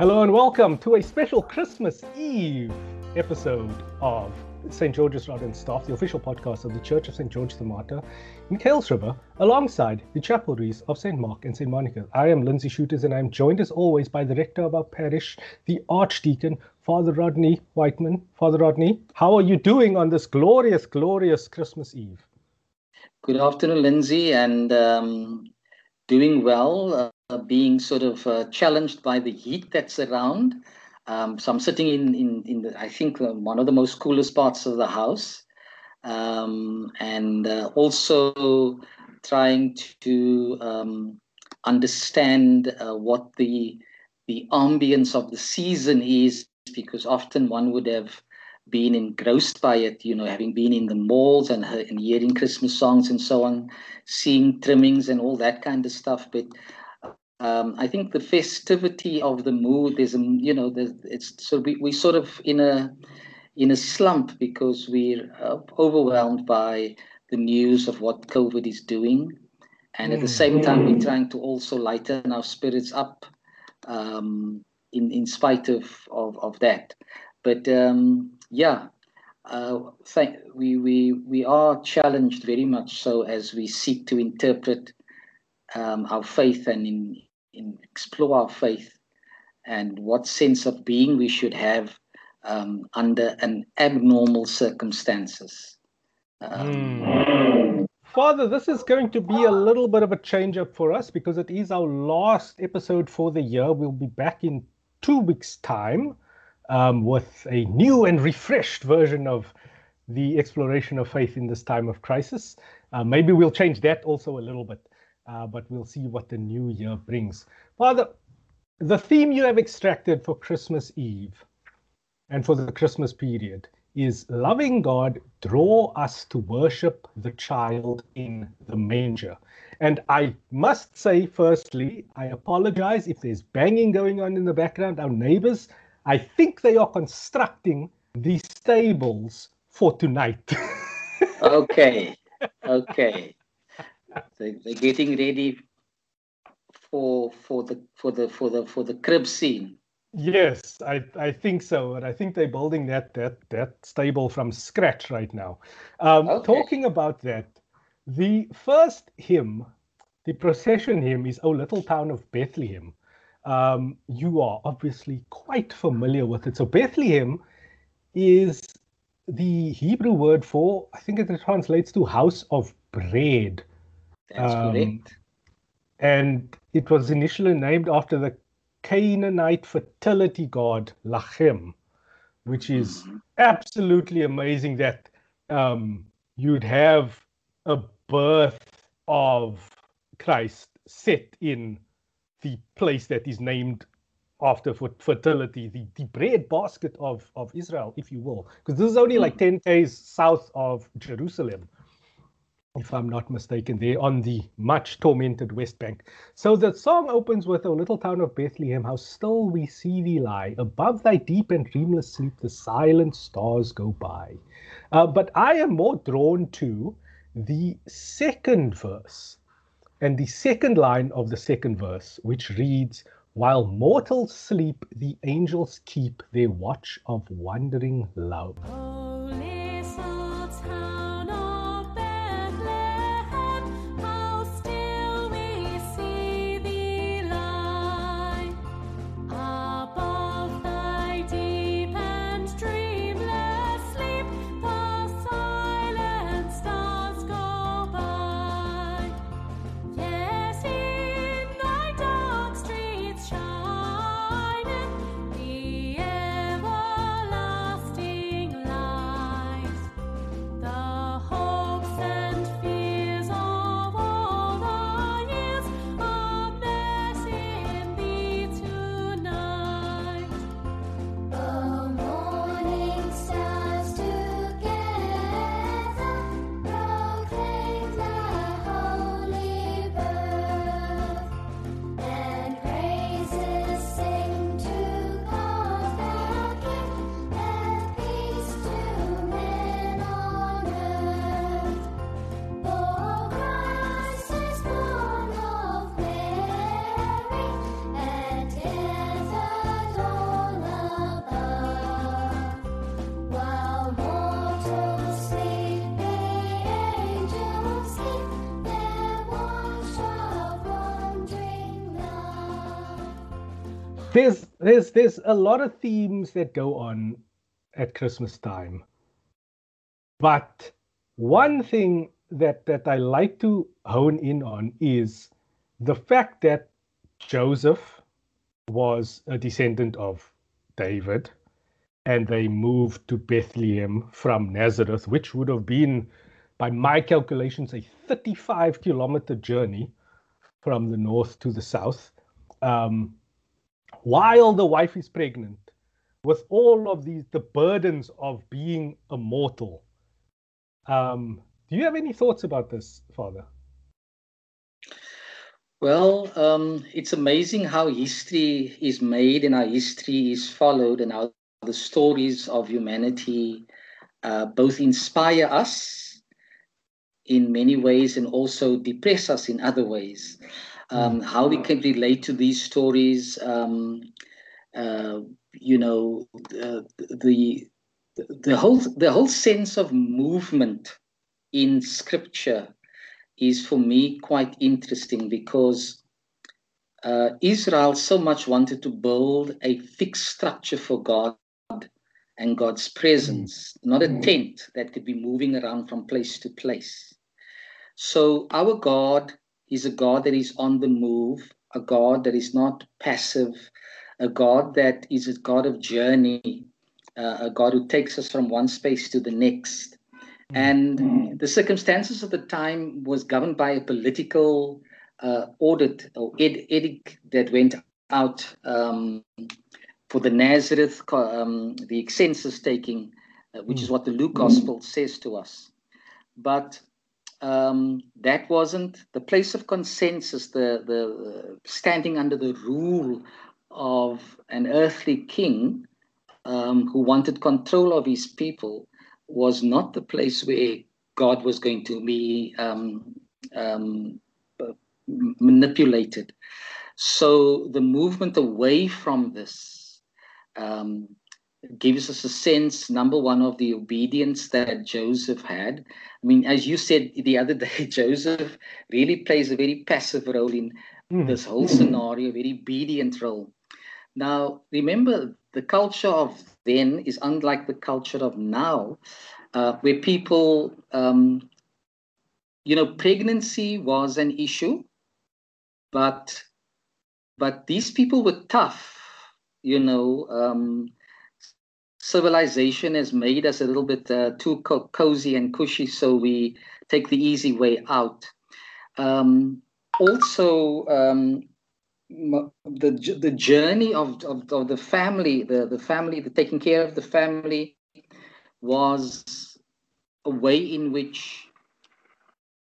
Hello and welcome to a special Christmas Eve episode of St. George's Rod and Staff, the official podcast of the Church of St. George the Martyr in Kuils River, alongside the chapelries of St. Mark and St. Monica. I am Lindsay Shooters and I'm joined as always by the rector of our parish, the Archdeacon, Father Rodney Whiteman. Father Rodney, how are you doing on this glorious, glorious Christmas Eve? Good afternoon, Lindsay, and um, doing well, being sort of uh, challenged by the heat that's around. Um, so I'm sitting in, in, in the, I think, uh, one of the most coolest parts of the house. Um, and uh, also trying to um, understand uh, what the, the ambience of the season is, because often one would have been engrossed by it, you know, having been in the malls and, and hearing Christmas songs and so on, seeing trimmings and all that kind of stuff. But um, I think the festivity of the mood is, you know, it's so we we sort of in a in a slump because we're uh, overwhelmed by the news of what COVID is doing, and at the same time we're trying to also lighten our spirits up, um, in in spite of of, of that. But um, yeah, uh, th- we, we, we are challenged very much so as we seek to interpret um, our faith and in, in explore our faith and what sense of being we should have um, under an abnormal circumstances. Um, mm. Father, this is going to be a little bit of a change up for us because it is our last episode for the year. We'll be back in two weeks' time um, with a new and refreshed version of the exploration of faith in this time of crisis. Uh, maybe we'll change that also a little bit, uh, but we'll see what the new year brings. Father, the theme you have extracted for Christmas Eve and for the Christmas period is loving God, draw us to worship the child in the manger. And I must say, firstly, I apologize if there's banging going on in the background. Our neighbors I think they are constructing these stables for tonight. okay, okay. So they're getting ready for for the for the for the for the crib scene. Yes, I, I think so, and I think they're building that that that stable from scratch right now. Um, okay. Talking about that, the first hymn, the procession hymn, is "O Little Town of Bethlehem," um, you are obviously quite familiar with it. So Bethlehem is the Hebrew word for, I think it translates to house of bread. That's um, correct. And it was initially named after the Canaanite fertility god Lachem, which is mm-hmm. absolutely amazing that um, you'd have a birth of Christ set in the place that is named after fertility, the, the bread basket of, of Israel, if you will, because this is only like 10 days south of Jerusalem, if I'm not mistaken, there on the much tormented West Bank. So the song opens with a little town of Bethlehem, how still we see thee lie, above thy deep and dreamless sleep, the silent stars go by. Uh, but I am more drawn to the second verse and the second line of the second verse, which reads, While mortals sleep, the angels keep their watch of wondering love. there's there's there's a lot of themes that go on at Christmas time. But one thing that that I like to hone in on is the fact that Joseph was a descendant of David and they moved to Bethlehem from Nazareth, which would have been, by my calculations, a 35 kilometer journey from the north to the south. Um, while the wife is pregnant, with all of these, the burdens of being a mortal. Um, do you have any thoughts about this, Father? Well, um, it's amazing how history is made and how history is followed, and how the stories of humanity uh, both inspire us in many ways and also depress us in other ways. Um, how we can relate to these stories, um, uh, you know, uh, the the whole the whole sense of movement in Scripture is for me quite interesting because uh, Israel so much wanted to build a fixed structure for God and God's presence, mm. not a mm. tent that could be moving around from place to place. So our God is a God that is on the move, a God that is not passive, a God that is a God of journey, uh, a God who takes us from one space to the next. And the circumstances of the time was governed by a political uh, audit or ed- edict that went out um, for the Nazareth, um, the census taking, uh, which is what the Luke Gospel says to us. But um, that wasn't the place of consensus, the, the uh, standing under the rule of an earthly king um, who wanted control of his people was not the place where God was going to be um, um, manipulated. So the movement away from this um, gives us a sense, number one, of the obedience that Joseph had. I mean, as you said the other day, Joseph really plays a very passive role in mm. this whole scenario, a very obedient role. Now, remember, the culture of then is unlike the culture of now, uh, where people, um, you know, pregnancy was an issue, but but these people were tough. You know, um, civilization has made us a little bit uh, too co- cozy and cushy, so we take the easy way out. Um, also, um, the the journey of, of, of the family, the, the family, the taking care of the family was a way in which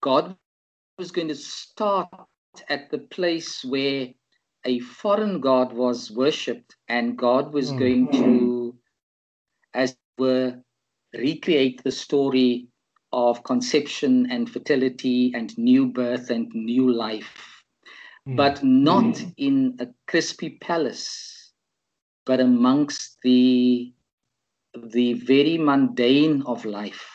God was going to start at the place where a foreign God was worshipped, and God was mm. going to, as were, recreate the story of conception and fertility and new birth and new life mm. but not mm. in a crispy palace, but amongst the the very mundane of life,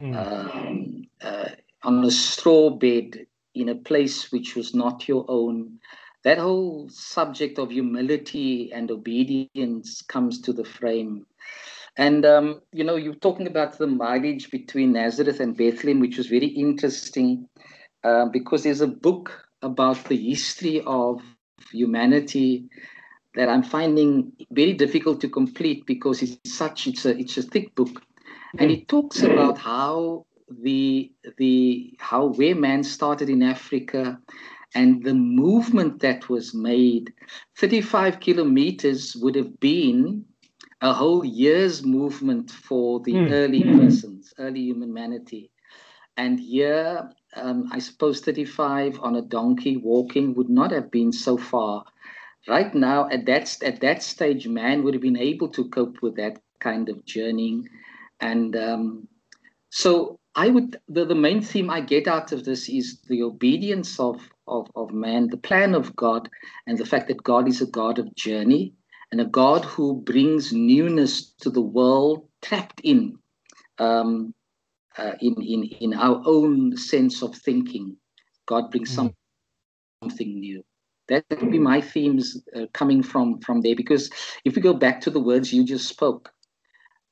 mm. um, uh, on a straw bed in a place which was not your own. That whole subject of humility and obedience comes to the frame. And, um, you know, you're talking about the mileage between Nazareth and Bethlehem, which was very interesting uh, because there's a book about the history of humanity that I'm finding very difficult to complete because it's such it's a it's a thick book, and it talks about how the the how where man started in Africa and the movement that was made. 35 kilometers would have been a whole year's movement for the mm. early persons early human humanity and here um, I suppose 35 on a donkey walking would not have been so far. Right now, at that at that stage, man would have been able to cope with that kind of journeying, and um, so I would. The, the main theme I get out of this is the obedience of, of of man, the plan of God, and the fact that God is a God of journey and a God who brings newness to the world trapped in. Um, uh, in, in, in our own sense of thinking. God brings mm. something new. That would be my themes uh, coming from from there. Because if we go back to the words you just spoke,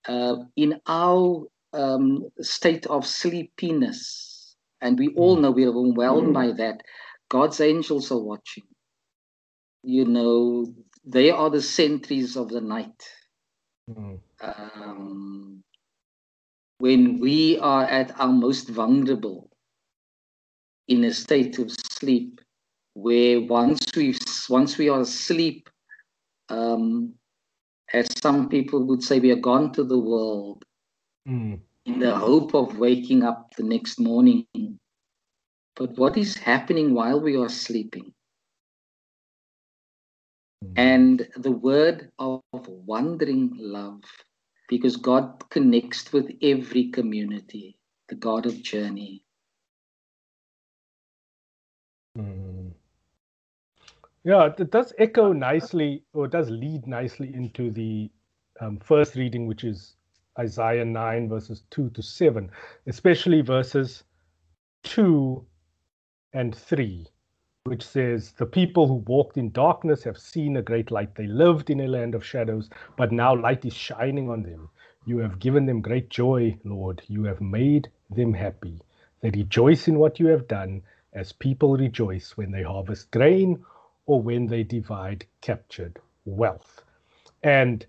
uh, in our um, state of sleepiness, and we all know we're overwhelmed by that, God's angels are watching. You know, they are the sentries of the night. Mm. Um, when we are at our most vulnerable in a state of sleep, where once we once we are asleep, um, as some people would say, we are gone to the world mm. in the hope of waking up the next morning. But what is happening while we are sleeping? Mm. And the word of wandering love, because God connects with every community, the God of journey. Mm. Yeah, it does echo nicely, or it does lead nicely into the um, first reading, which is Isaiah 9, verses 2 to 7, especially verses 2 and 3, which says, The people who walked in darkness have seen a great light. They lived in a land of shadows, but now light is shining on them. You have given them great joy, Lord. You have made them happy. They rejoice in what you have done, as people rejoice when they harvest grain or when they divide captured wealth. And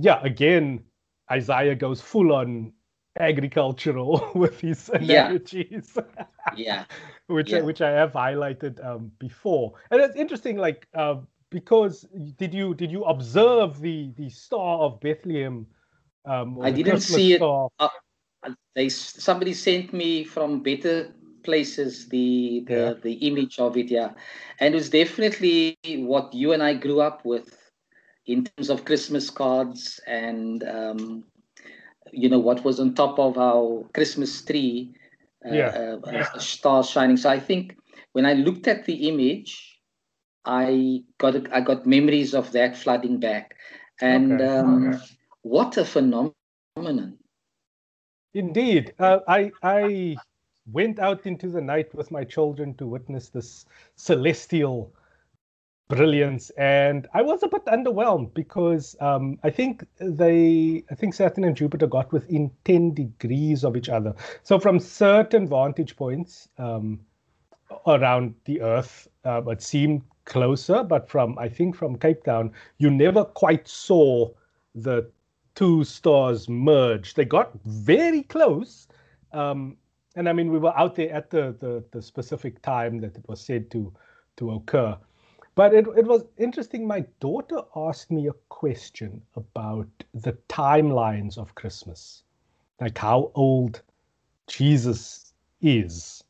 yeah, again, Isaiah goes full on agricultural with his analogies. Yeah. yeah. which yeah. I, which I have highlighted um, before. And it's interesting, like uh, because did you did you observe the the star of Bethlehem? Um, I didn't Christmas see it. Uh, they somebody sent me from better places the the, yeah. the image of it yeah and it was definitely what you and i grew up with in terms of christmas cards and um, you know what was on top of our christmas tree uh, yeah. Uh, yeah. stars shining so i think when i looked at the image i got i got memories of that flooding back and okay. Um, okay. what a phenomenon indeed uh, i i went out into the night with my children to witness this celestial brilliance. And i was a bit underwhelmed because um, i think they i think saturn and jupiter got within 10 degrees of each other. So from certain vantage points um, around the earth uh, it seemed closer but from i think from cape town you never quite saw the two stars merge. They got very close um, and I mean, we were out there at the, the, the specific time that it was said to to occur. But it, it was interesting. My daughter asked me a question about the timelines of Christmas, like how old Jesus is,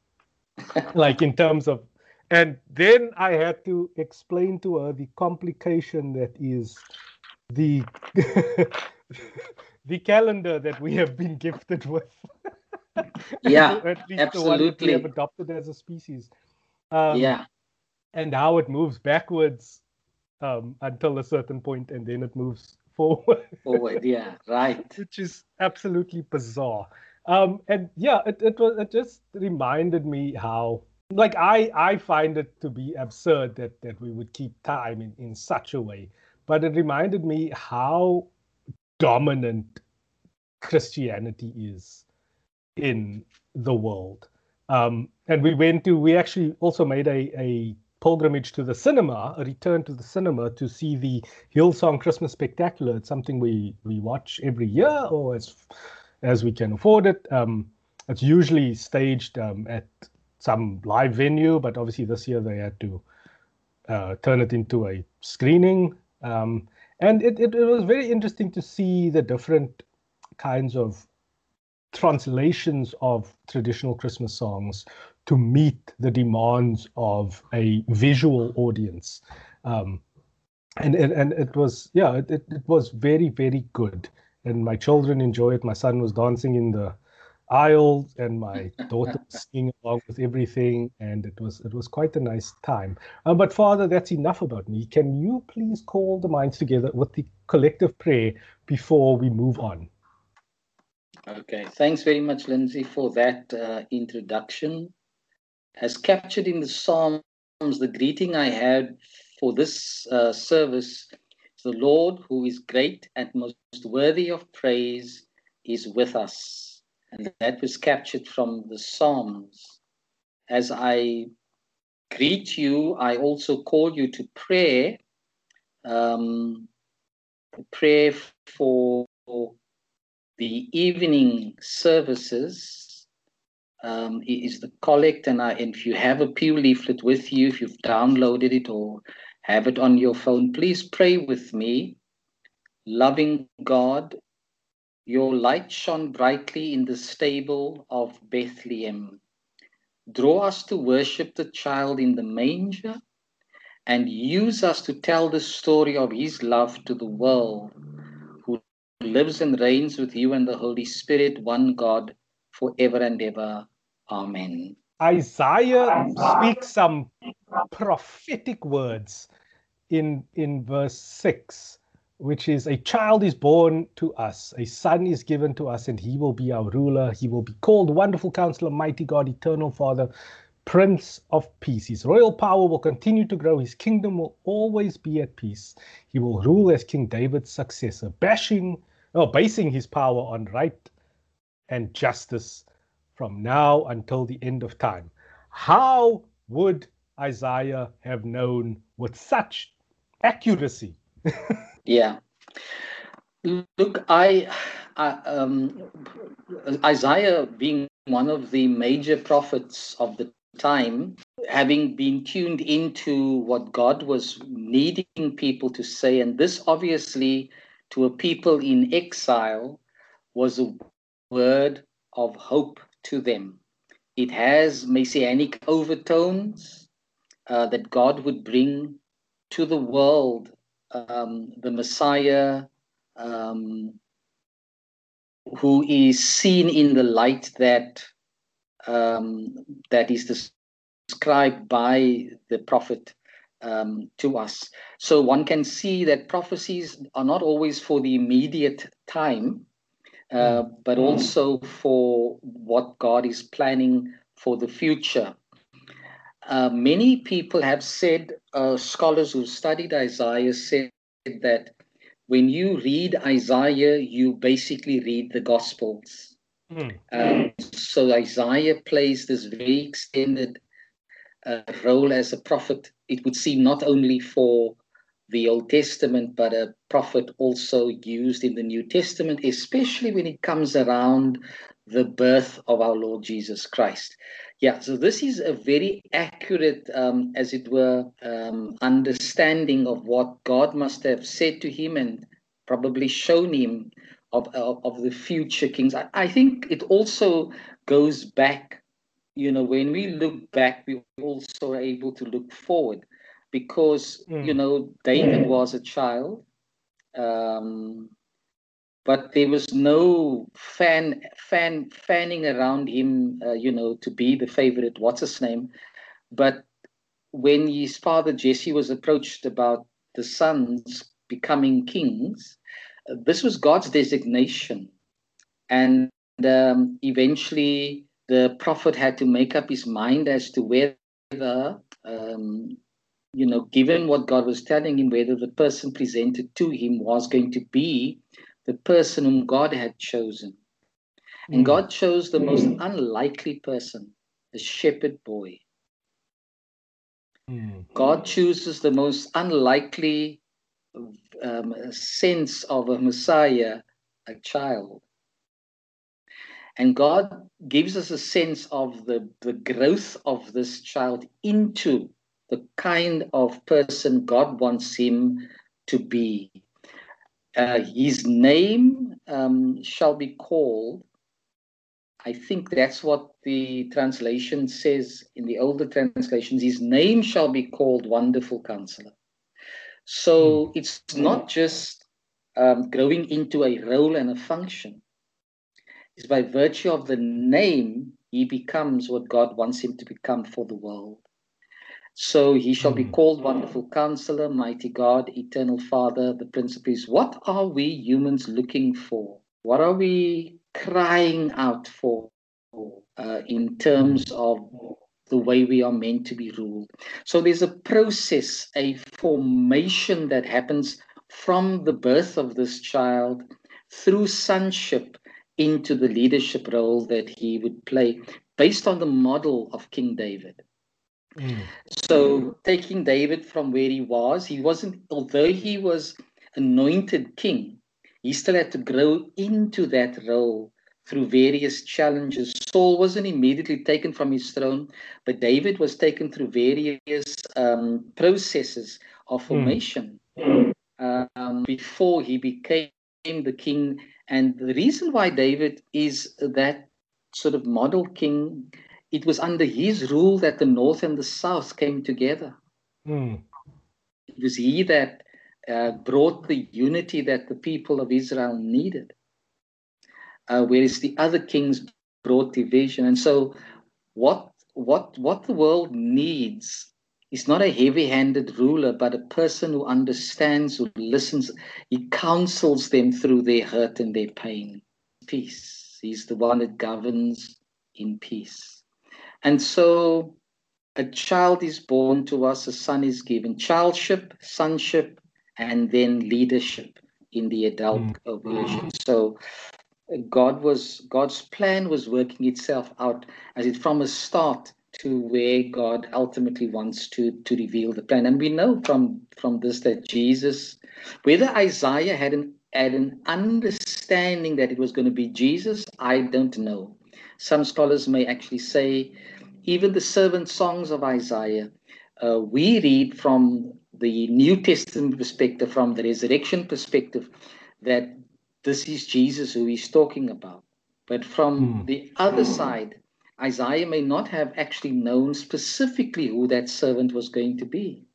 like in terms of. And then I had to explain to her the complication that is the the calendar that we have been gifted with. yeah, at least absolutely. the one that we have adopted as a species. Um, yeah, and how it moves backwards um, until a certain point, and then it moves forward. Forward, yeah, right. Which is absolutely bizarre. Um, and yeah, it, it was it just reminded me how like I I find it to be absurd that that we would keep time in, in such a way. But it reminded me how dominant Christianity is in the world. Um, and we went to, we actually also made a, a pilgrimage to the cinema, a return to the cinema to see the Hillsong Christmas Spectacular. It's something we, we watch every year or as, as we can afford it. Um, it's usually staged um, at some live venue, but obviously this year they had to uh, turn it into a screening. Um, and it, it, it was very interesting to see the different kinds of translations of traditional Christmas songs to meet the demands of a visual audience. Um, and, and and it was yeah it, it was very very good. And my children enjoy it. My son was dancing in the aisles and my daughter was singing along with everything. And it was it was quite a nice time. Uh, but father that's enough about me. Can you please call the minds together with the collective prayer before we move on? Okay, thanks very much, Lindsay, for that uh, introduction. As captured in the Psalms, the greeting I had for this uh, service the Lord, who is great and most worthy of praise, is with us. And that was captured from the Psalms. As I greet you, I also call you to prayer. Um, pray for the evening services um, is the collect, and, I, and if you have a pew leaflet with you, if you've downloaded it or have it on your phone, please pray with me. Loving God, your light shone brightly in the stable of Bethlehem. Draw us to worship the child in the manger and use us to tell the story of his love to the world, who lives and reigns with you and the Holy Spirit, one God, forever and ever. Amen. Isaiah speaks some prophetic words in, in verse 6 which is a child is born to us, a son is given to us, and he will be our ruler. He will be called Wonderful Counselor, Mighty God, Eternal Father, Prince of Peace. His royal power will continue to grow. His kingdom will always be at peace. He will rule as King David's successor, bashing or basing his power on right and justice from now until the end of time. How would Isaiah have known with such accuracy? Yeah. Look, I, I um, Isaiah being one of the major prophets of the time, having been tuned into what God was needing people to say, and this obviously to a people in exile was a word of hope to them. It has messianic overtones uh, that God would bring to the world um, the Messiah um, who is seen in the light that um, that is described by the prophet um, to us. So one can see that prophecies are not always for the immediate time, uh, hmm. but also for what God is planning for the future. Uh, many people have said, uh, scholars who studied Isaiah said that when you read Isaiah, you basically read the Gospels. Mm. Um, so Isaiah plays this very extended uh, role as a prophet. It would seem not only for the Old Testament, but a prophet also used in the New Testament, especially when it comes around the birth of our Lord Jesus Christ. Yeah, so this is a very accurate, um, as it were, um, understanding of what God must have said to him and probably shown him of, of, of the future kings. I, I think it also goes back, you know, when we look back, we also are able to look forward because, mm. you know, David was a child. Um, but there was no fan fan fanning around him uh, you know to be the favorite what's his name but when his father jesse was approached about the sons becoming kings uh, this was god's designation and um, eventually the prophet had to make up his mind as to whether um, you know given what god was telling him whether the person presented to him was going to be the person whom God had chosen. And hmm. God chose the most unlikely person, a shepherd boy. Mm. God chooses the most unlikely um, sense of a Messiah, a child. And God gives us a sense of the, the growth of this child into the kind of person God wants him to be uh, his name um, shall be called. I think that's what the translation says in the older translations. His name shall be called Wonderful Counselor. So mm. it's not just um, growing into a role and a function. It's by virtue of the name he becomes what God wants him to become for the world. So he shall be hmm. called Wonderful Counselor, Mighty God, Eternal Father, the Prince of Peace. What are we humans looking for? What are we crying out for uh, in terms of the way we are meant to be ruled. So there's a process, a formation that happens from the birth of this child through sonship into the leadership role that he would play based on the model of King David. Mm. So, taking David from where he was, he wasn't, although he was anointed king, he still had to grow into that role through various challenges. Saul wasn't immediately taken from his throne, but David was taken through various um, processes of hmm. formation mm. um, before he became the king. And the reason why David is that sort of model king, it was under his rule that the north and the south came together. Mm. It was he that uh, brought the unity that the people of Israel needed uh, whereas the other kings brought division. And so, what what what the world needs is not a heavy-handed ruler, but a person who understands, who listens. He counsels them through their hurt and their pain. Peace. He's the one that governs in peace. And so, a child is born to us, a son is given. Childship, sonship, and then leadership in the adult mm. version. So God was God's plan was working itself out as it from a start to where God ultimately wants to to reveal the plan. And we know from from this that Jesus, whether Isaiah had an had an understanding that it was going to be Jesus, I don't know. Some scholars may actually say even the servant songs of Isaiah, uh, we read from the New Testament perspective, from the resurrection perspective, that this is Jesus who he's talking about. But from mm. the other side, Isaiah may not have actually known specifically who that servant was going to be.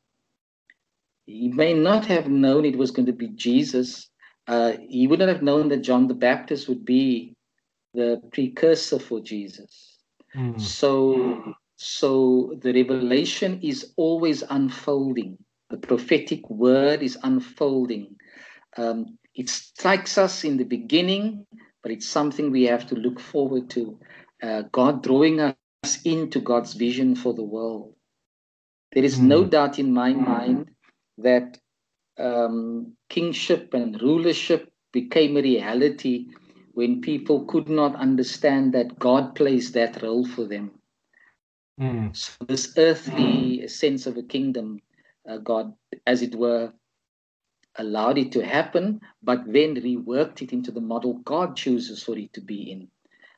He may not have known it was going to be Jesus. Uh, he wouldn't have known that John the Baptist would be the precursor for Jesus. Mm. So, so the revelation is always unfolding. The prophetic word is unfolding. Um, it strikes us in the beginning, but it's something we have to look forward to. Uh, God drawing us into God's vision for the world. There is no hmm. doubt in my mind that um, kingship and rulership became a reality when people could not understand that God plays that role for them. Mm. So, this earthly sense of a kingdom, uh, God, as it were, allowed it to happen, but then reworked it into the model God chooses for it to be in.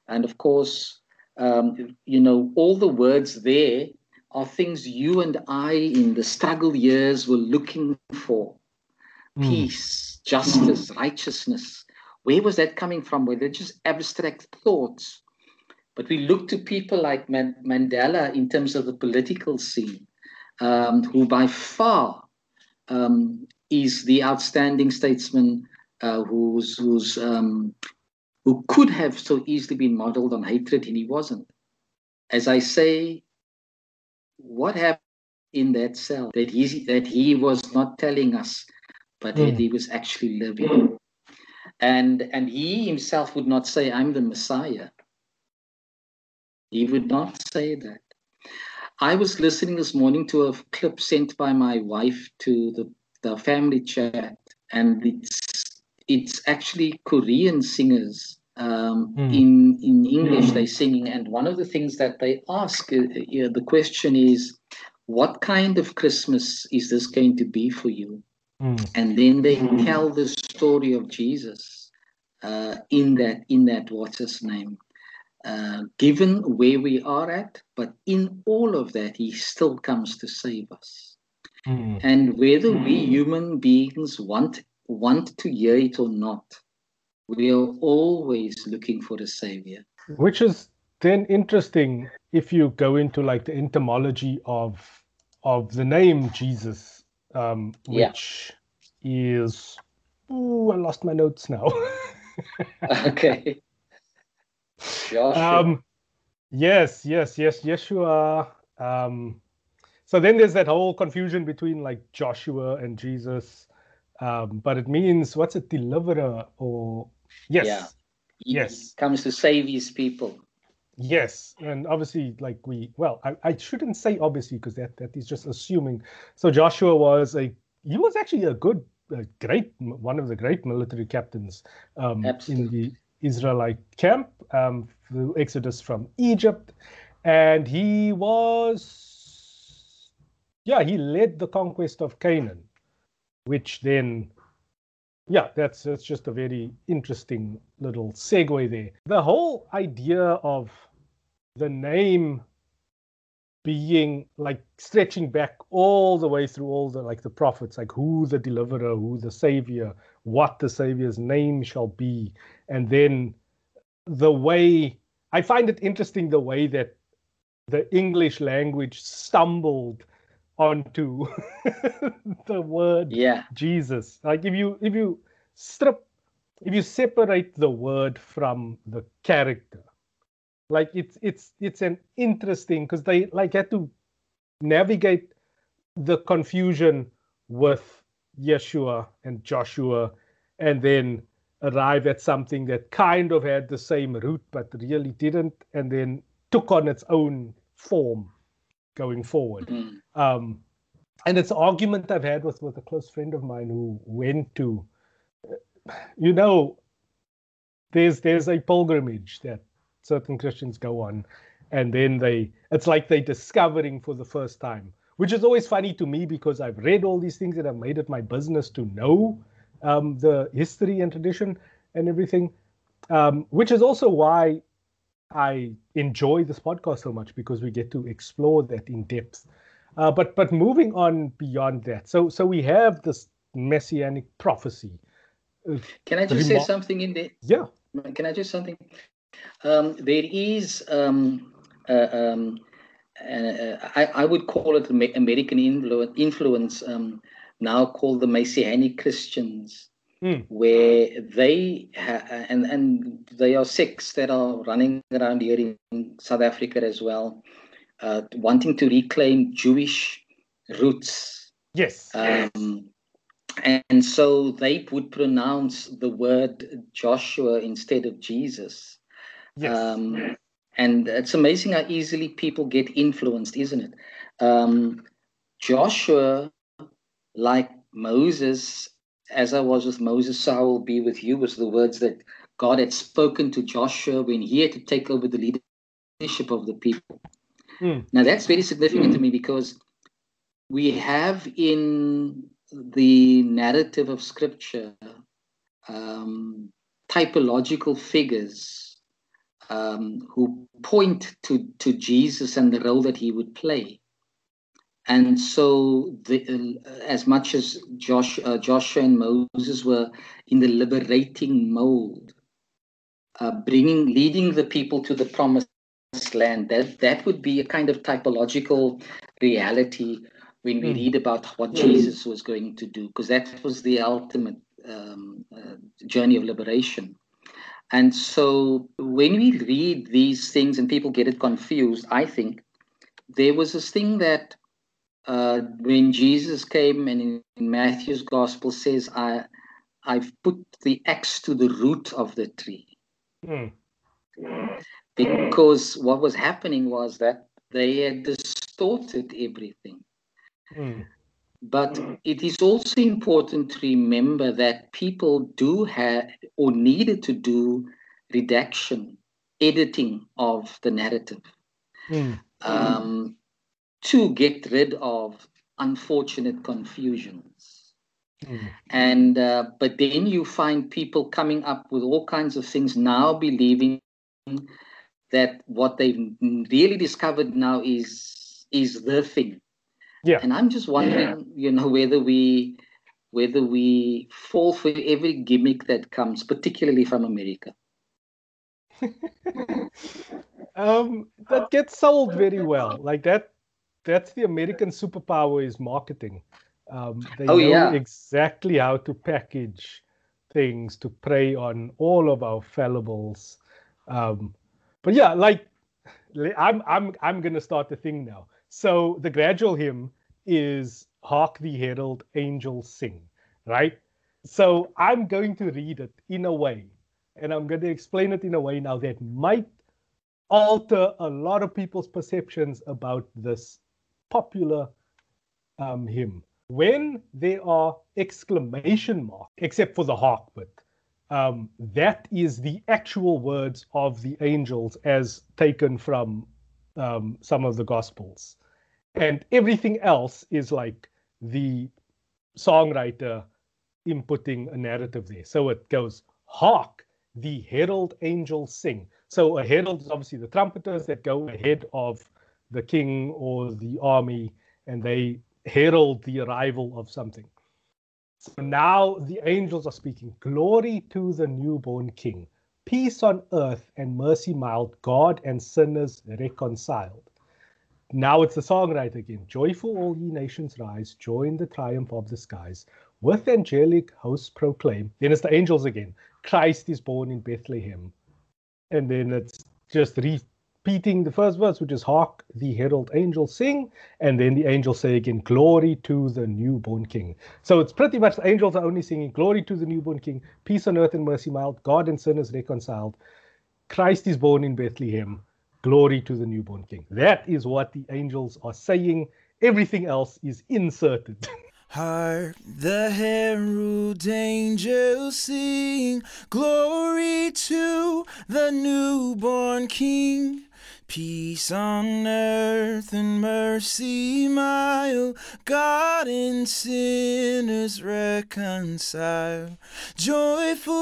And of course, um, you know, all the words there are things you and I in the struggle years were looking for mm. peace, justice, righteousness. Where was that coming from? Were they just abstract thoughts? But we look to people like Man- Mandela in terms of the political scene, um, who by far um, is the outstanding statesman uh, who's, who's, um, who could have so easily been modeled on hatred, and he wasn't. As I say, what happened in that cell that he, that he was not telling us, but mm. that he was actually living? And, and he himself would not say, I'm the Messiah. He would not say that. I was listening this morning to a clip sent by my wife to the the family chat, and it's it's actually Korean singers um, mm. in in English mm. they're singing, and one of the things that they ask, uh, uh, the question is, what kind of Christmas is this going to be for you? Mm. And then they mm. tell the story of Jesus uh, in that in that what's his name. Uh, given where we are at, but in all of that, he still comes to save us. Mm. And whether we human beings want want to hear it or not, we are always looking for a savior. Which is then interesting if you go into like the etymology of of the name Jesus, um, which yeah. is oh, I lost my notes now. okay. Joshua. Um, yes, yes, yes, Yeshua. Um, so then there's that whole confusion between like Joshua and Jesus. Um, but it means what's a deliverer or yes. Yeah. He yes. comes to save his people. Yes, and obviously, like we, well, I, I shouldn't say obviously because that that is just assuming. So Joshua was a he was actually a good, a great one of the great military captains um, in the Israelite camp, um, the Exodus from Egypt, and he was, yeah, he led the conquest of Canaan, which then yeah, that's that's just a very interesting little segue there. The whole idea of the name being like stretching back all the way through all the like the prophets, like who the deliverer, who the savior, what the savior's name shall be, and then the way I find it interesting the way that the English language stumbled onto the word yeah. Jesus. Like if you if you strip if you separate the word from the character, like it's it's it's an interesting because they like had to navigate the confusion with Yeshua and Joshua and then arrive at something that kind of had the same root but really didn't and then took on its own form going forward. Mm. Um, and it's an argument I've had with, with a close friend of mine who went to, you know, there's there's a pilgrimage that certain Christians go on, and then they it's like they're discovering for the first time, which is always funny to me because I've read all these things and I've made it my business to know um, the history and tradition and everything, um, which is also why I enjoy this podcast so much because we get to explore that in depth. Uh, but but moving on beyond that, so so we have this messianic prophecy. Can I just say something in there? Yeah. Can I just something? Um, there is um, uh, um, uh, I, I would call it American influ- influence um, now called the Messianic Christians mm. where they ha- and and they are sects that are running around here in South Africa as well, uh, wanting to reclaim Jewish roots. Yes. Um, and so they would pronounce the word Joshua instead of Jesus. Yes. Um, and it's amazing how easily people get influenced, isn't it? Um, Joshua, like Moses as I was with Moses, so I will be with you, was the words that God had spoken to Joshua when he had to take over the leadership of the people. Mm. Now, that's very significant mm. to me because we have in the narrative of Scripture um, typological figures um, who point to, to Jesus and the role that he would play. And so, the, uh, as much as Josh, uh, Joshua and Moses were in the liberating mold, uh, bringing, leading the people to the promised land, that that would be a kind of typological reality when we mm. read about what mm. Jesus was going to do, because that was the ultimate um, uh, journey of liberation. And so, when we read these things and people get it confused, I think there was this thing that uh, when Jesus came and in, in, Matthew's gospel says, I, I've put the axe to the root of the tree. Mm. Because what was happening was that they had distorted everything. Mm. But it is also important to remember that people do have or needed to do redaction, editing of the narrative. Mm. Um, to get rid of unfortunate confusions. Mm. And uh, but then you find people coming up with all kinds of things now, believing that what they've really discovered now is is the thing. Yeah. And I'm just wondering, you know, whether we whether we fall for every gimmick that comes, particularly from America. um, that gets sold very well. Like that that's the American superpower is marketing. Um, they oh, know yeah. exactly how to package things to prey on all of our fallibles. Um, but yeah, like I'm I'm I'm gonna start the thing now. So the gradual hymn is "Hark the Herald Angels Sing," right? So I'm going to read it in a way, and I'm going to explain it in a way now that might alter a lot of people's perceptions about this popular um, hymn. When there are exclamation marks, except for the hark bit, um, that is the actual words of the angels as taken from um, some of the gospels. And everything else is like the songwriter inputting a narrative there. So it goes, Hark, the herald angels sing. So a herald is obviously the trumpeters that go ahead of the king or the army and they herald the arrival of something. So now the angels are speaking Glory to the newborn king, peace on earth and mercy mild, God and sinners reconciled. Now it's the songwriter again. Joyful all ye nations rise, join the triumph of the skies. With angelic hosts proclaim. Then it's the angels again. Christ is born in Bethlehem. And then it's just repeating the first verse, which is hark the herald angels sing. And then the angels say again, glory to the newborn king. So it's pretty much the angels are only singing glory to the newborn king, peace on earth and mercy mild, God and sinners reconciled. Christ is born in Bethlehem. Glory to the newborn king. That is what the angels are saying. Everything else is inserted. Hark the herald angels sing, glory to the newborn King. Peace on earth and mercy mild, God and sinners reconcile. Joyful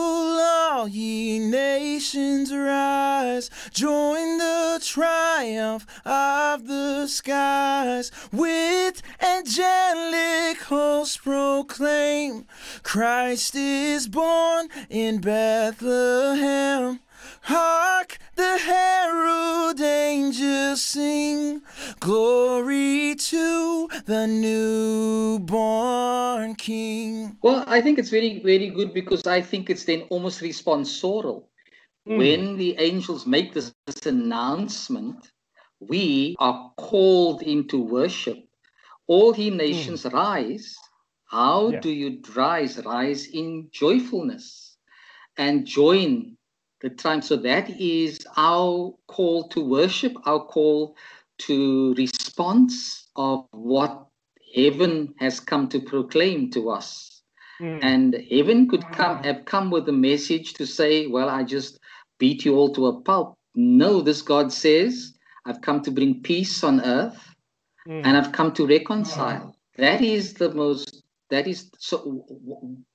all ye nations rise, join the triumph of the skies. With angelic hosts proclaim, Christ is born in Bethlehem. Hark the herald angels sing, glory to the newborn king. Well, I think it's very, very good because I think it's then almost responsorial. Mm. When the angels make this, this announcement, we are called into worship. All ye nations mm. rise. How yeah. do you rise? Rise in joyfulness and join the time. So that is our call to worship, our call to response of what heaven has come to proclaim to us. Mm. And heaven could come have come with a message to say, Well, I just beat you all to a pulp. No, this God says, I've come to bring peace on earth mm. and I've come to reconcile. That is the most that is so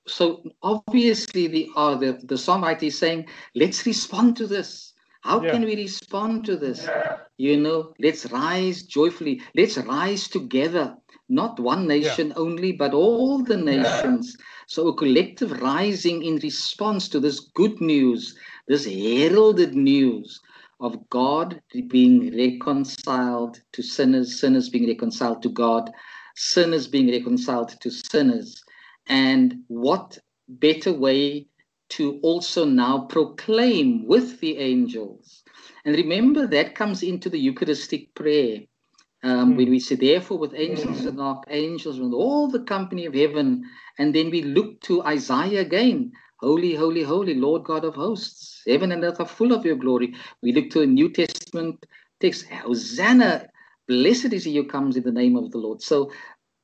so obviously the uh, the, the songwriter is saying let's respond to this how yeah. can we respond to this yeah. you know let's rise joyfully let's rise together not one nation yeah. only but all the nations so a collective rising in response to this good news this heralded news of God being reconciled to sinners, sinners being reconciled to God, sinners being reconciled to sinners. And what better way to also now proclaim with the angels? And remember, that comes into the Eucharistic prayer. Um, mm. When we say, therefore, with angels and archangels, with all the company of heaven, and then we look to Isaiah again Holy, holy, holy, Lord God of hosts, heaven and earth are full of your glory. We look to a New Testament text, Hosanna Blessed is he who comes in the name of the Lord. So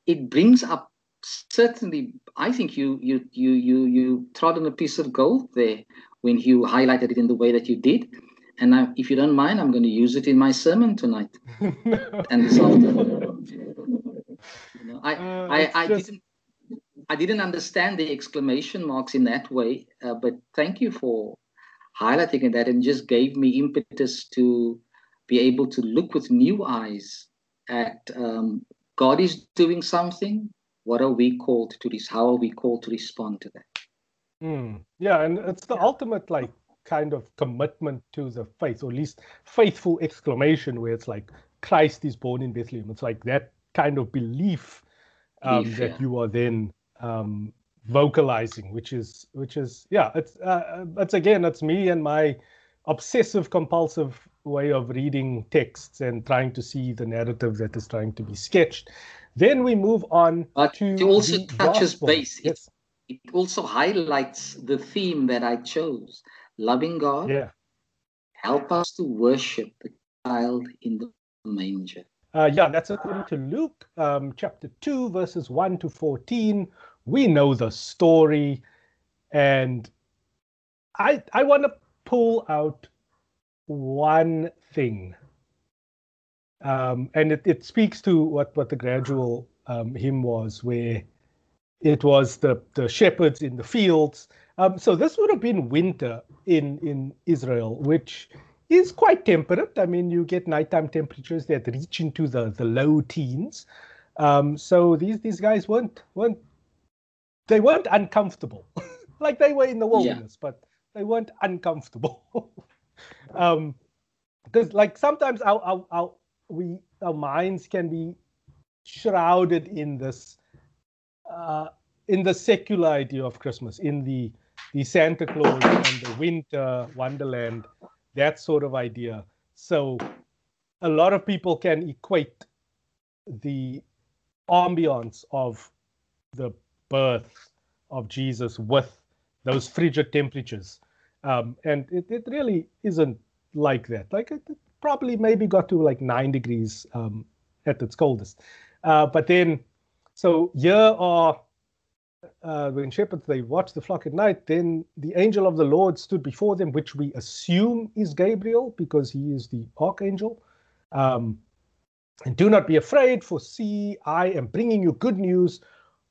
it brings up certainly. I think you you you you you trod on a piece of gold there when you highlighted it in the way that you did. And I, if you don't mind, I'm going to use it in my sermon tonight and this afternoon. You know, I, uh, I, I just... didn't I didn't understand the exclamation marks in that way, uh, but thank you for highlighting that and just gave me impetus to be able to look with new eyes at um, God is doing something. What are we called to this? How are we called to respond to that? Mm, yeah, and it's the ultimate like kind of commitment to the faith, or at least faithful exclamation, where it's like Christ is born in Bethlehem. It's like that kind of belief, um, belief that yeah. you are then um, vocalizing, which is which is yeah, it's uh, it's again, it's me and my obsessive compulsive way of reading texts and trying to see the narrative that is trying to be sketched. Then we move on but to it also touches gospel. base. Yes. It, it also highlights the theme that I chose: loving God, yeah. help us to worship the child in the manger. Uh, yeah, that's according to Luke um, chapter 2, verses 1 to 14. We know the story. And I, I want to pull out one thing. Um, and it, it speaks to what, what the gradual um, hymn was, where it was the, the shepherds in the fields. Um, so this would have been winter in, in Israel, which is quite temperate. I mean, you get nighttime temperatures that reach into the, the low teens. Um, so these these guys weren't weren't they weren't uncomfortable, like they were in the wilderness, yeah. but they weren't uncomfortable. um, because like sometimes our, our, our we our minds can be shrouded in this uh, in the secular idea of Christmas, in the the Santa Claus and the winter wonderland, that sort of idea. So a lot of people can equate the ambiance of the birth of Jesus with those frigid temperatures. Um, and it, it really isn't like that. Like it, it probably maybe got to like nine degrees um, at its coldest. Uh, but then, so here are uh, when shepherds they watch the flock at night, then the angel of the Lord stood before them, which we assume is Gabriel because he is the archangel. Um, and do not be afraid, for see, I am bringing you good news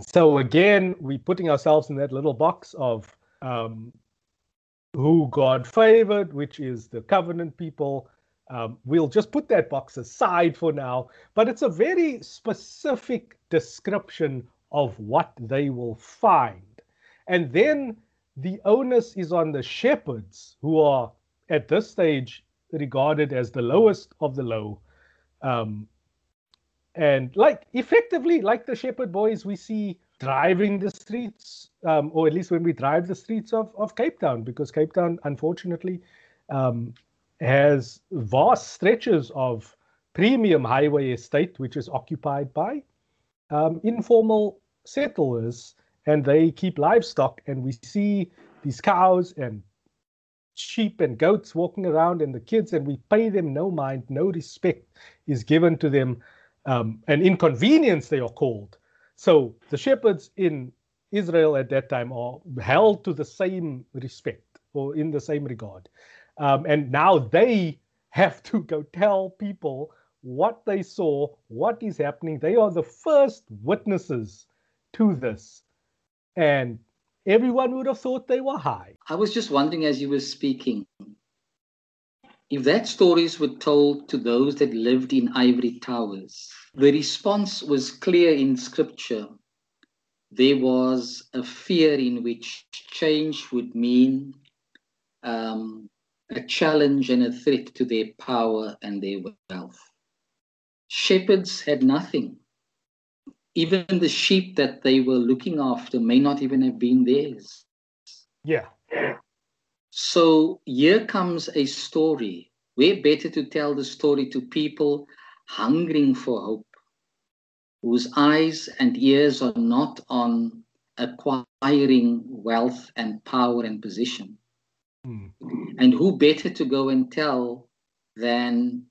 So again, we're putting ourselves in that little box of um, who God favored, which is the covenant people. Um, we'll just put that box aside for now, but it's a very specific description of what they will find. And then the onus is on the shepherds, who are at this stage regarded as the lowest of the low. Um, and like effectively, like the shepherd boys we see driving the streets, um, or at least when we drive the streets of, of Cape Town, because Cape Town, unfortunately, um, has vast stretches of premium highway estate, which is occupied by um, informal settlers and they keep livestock and we see these cows and sheep and goats walking around and the kids and we pay them no mind no respect is given to them um, an inconvenience they are called so the shepherds in israel at that time are held to the same respect or in the same regard um, and now they have to go tell people what they saw what is happening they are the first witnesses to this. And everyone would have thought they were high. I was just wondering as you were speaking, if that stories were told to those that lived in ivory towers, the response was clear in scripture. There was a fear in which change would mean um, a challenge and a threat to their power and their wealth. Shepherds had nothing even the sheep that they were looking after may not even have been theirs. Yeah. So here comes a story. We're better to tell the story to people hungering for hope, whose eyes and ears are not on acquiring wealth and power and position. Mm. And who better to go and tell than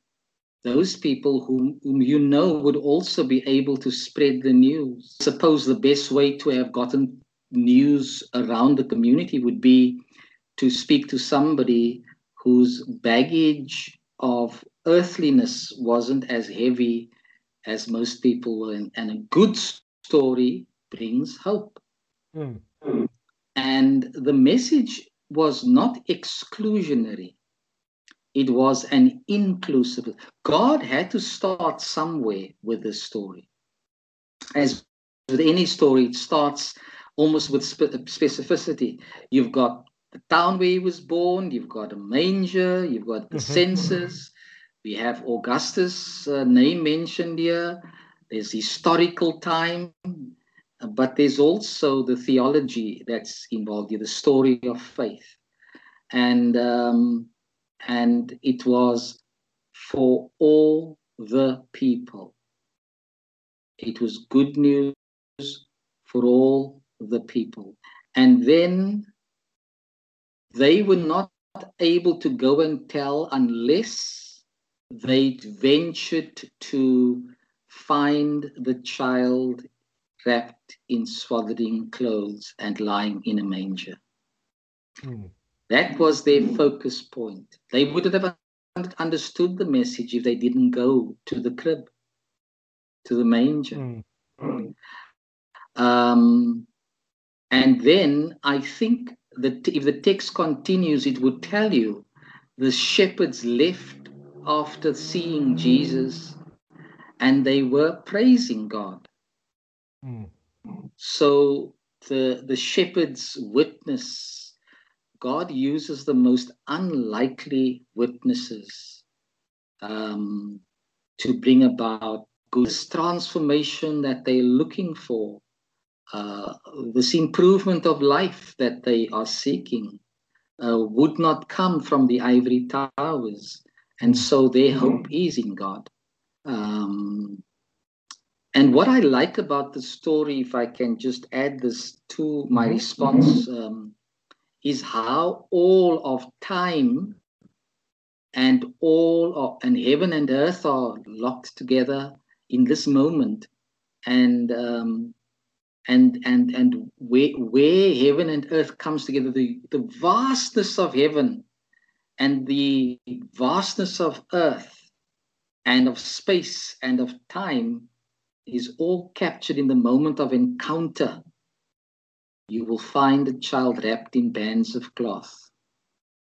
those people whom, whom you know would also be able to spread the news. Suppose the best way to have gotten news around the community would be to speak to somebody whose baggage of earthliness wasn't as heavy as most people were. And, a good story brings hope. Mm. And the message was not exclusionary it was an inclusive. God had to start somewhere with this story. As with any story, it starts almost with specificity. You've got the town where he was born, you've got a manger, you've got the Mhm. census, we have Augustus' uh, name mentioned here, there's historical time, but there's also the theology that's involved here, the story of faith. And, um, and it was for all the people. It was good news for all the people. And then they were not able to go and tell unless they ventured to find the child wrapped in swaddling clothes and lying in a manger. Mm. That was their focus point. They wouldn't have understood the message if they didn't go to the crib, to the manger. Mm. Um, and then I think that if the text continues, it would tell you the shepherds left after seeing Jesus and they were praising God. Mm. So the, the shepherds witness, God uses the most unlikely witnesses um, to bring about this transformation that they're looking for, uh, this improvement of life that they are seeking, uh, would not come from the ivory towers. And so their hope is in God. Um, and what I like about the story, if I can just add this to my Mhm. response, um, is how all of time and all of and heaven and earth are locked together in this moment, and um, and and and where where heaven and earth comes together, the the vastness of heaven and the vastness of earth and of space and of time is all captured in the moment of encounter. You will find a child wrapped in bands of cloth,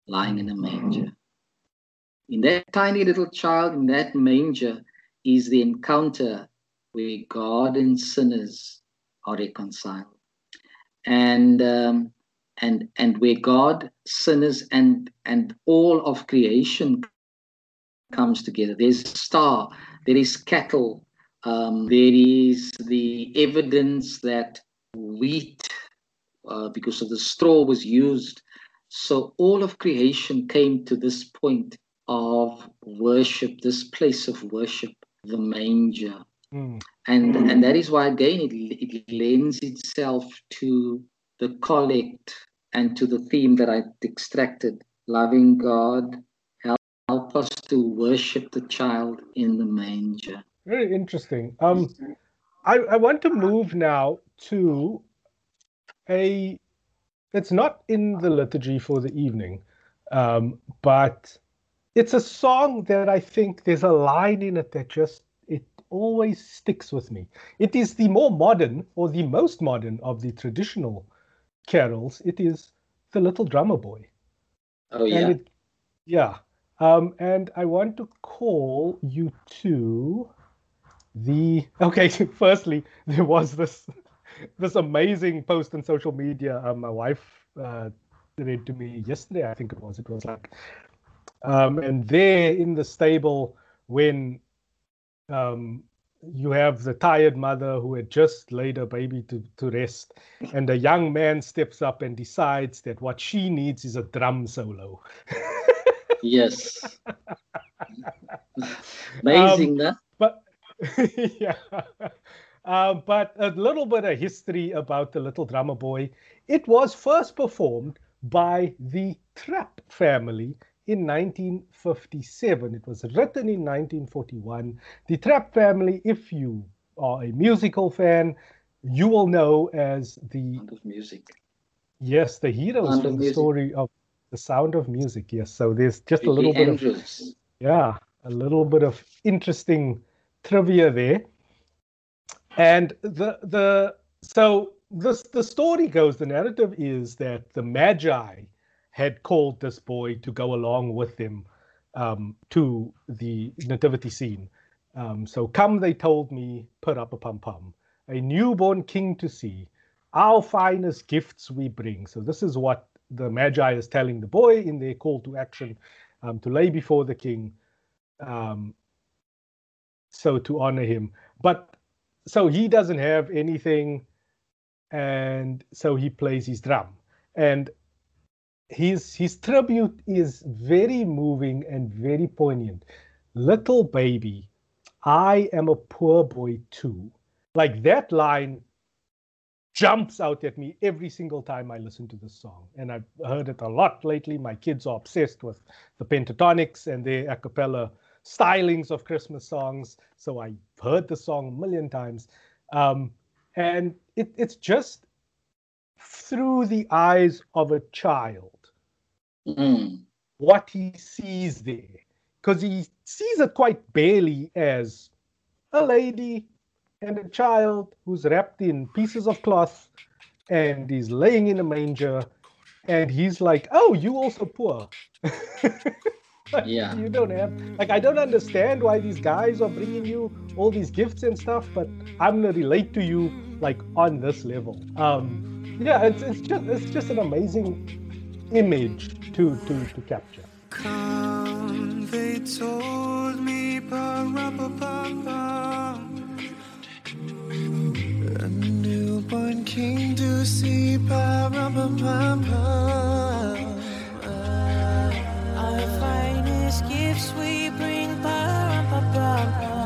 lying in a manger. Mm-hmm. In that tiny little child, in that manger, is the encounter where God and sinners are reconciled. And um, and and where God, sinners, and and all of creation comes together. There's a star, there is cattle, um, there is the evidence that wheat, uh, because of the straw, was used. So all of creation came to this point of worship, this place of worship, the manger. Mm. And, and that is why, again, it, it lends itself to the collect and to the theme that I extracted loving God, help, help us to worship the child in the manger. Very interesting. Um, I, I want to move now to a. It's not in the liturgy for the evening, um, but it's a song that I think there's a line in it that just always sticks with me. It is the more modern or the most modern of the traditional carols. It is the Little Drummer Boy. Oh, yeah. It, yeah. Um, and I want to call you to the okay. Firstly, there was this this amazing post on social media. Um, my wife uh, read to me yesterday. I think it was. It was like, um, and there in the stable when um, you have the tired mother who had just laid her baby to, to rest, and a young man steps up and decides that what she needs is a drum solo. Yes. Amazing, um, But yeah. Um, but a little bit of history about the Little Drummer Boy. It was first performed by the Trapp family in 1957. It was written in 1941. The Trapp family, if you are a musical fan, you will know as the Sound of music. Yes, the heroes from the Music. story of the Sound of Music. Yes, so there's just a little bit of yeah, a little bit of interesting trivia there. And the the so this the story goes, the narrative is that the Magi had called this boy to go along with them um, to the nativity scene. Um, so come, they told me, put up a pum pum, a newborn king to see. Our finest gifts we bring. So this is what the Magi is telling the boy in their call to action um, to lay before the king, um, so to honor him. But so he doesn't have anything, and so he plays his drum, and his his tribute is very moving and very poignant. Little baby, I am a poor boy too. Like that line jumps out at me every single time I listen to this song. And I've heard it a lot lately. My kids are obsessed with the Pentatonix and their a cappella stylings of Christmas songs. So I've heard the song a million times. Um, and it, it's just through the eyes of a child Mm. what he sees there. Because he sees it quite barely as a lady and a child who's wrapped in pieces of cloth and is laying in a manger and he's like oh you also poor Like, Yeah. you don't have like i don't understand why these guys are bringing you all these gifts and stuff but i'm gonna relate to you like on this level um yeah it's, it's just it's just an amazing image to to to capture Come, they told me, pa-ra-pa-pa-pa. A newborn king to see, pa-ra-pa-pa-pa. Our finest gifts we bring ba-rum-ba-bum-bum.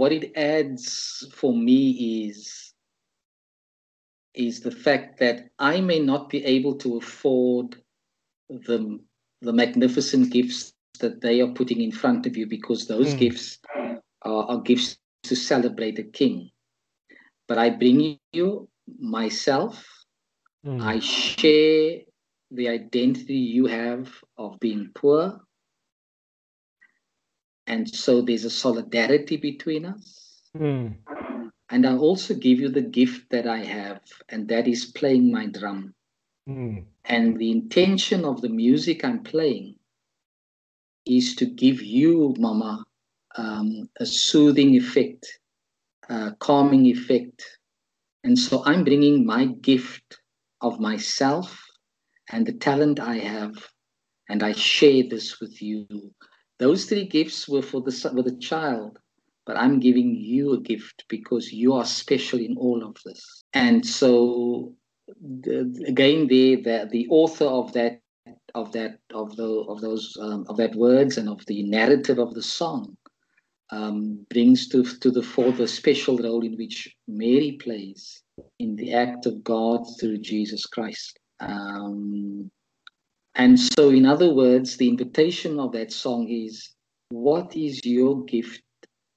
What it adds for me is is the fact that I may not be able to afford the the magnificent gifts that they are putting in front of you because those Mm. gifts are, are gifts to celebrate a king. But I bring you myself. Mm. I share the identity you have of being poor. And so there's a solidarity between us. Mm. And I also give you the gift that I have, and that is playing my drum. Mm. And the intention of the music I'm playing is to give you, Mama, um, a soothing effect, a calming effect. And so I'm bringing my gift of myself and the talent I have, and I share this with you. Those three gifts were for the the child, but I'm giving you a gift because you are special in all of this. And so, the, again, the, the the author of that of that of the of those um, of that words and of the narrative of the song um, brings to to the fore the special role in which Mary plays in the act of God through Jesus Christ. Um, and so, in other words, the invitation of that song is what is your gift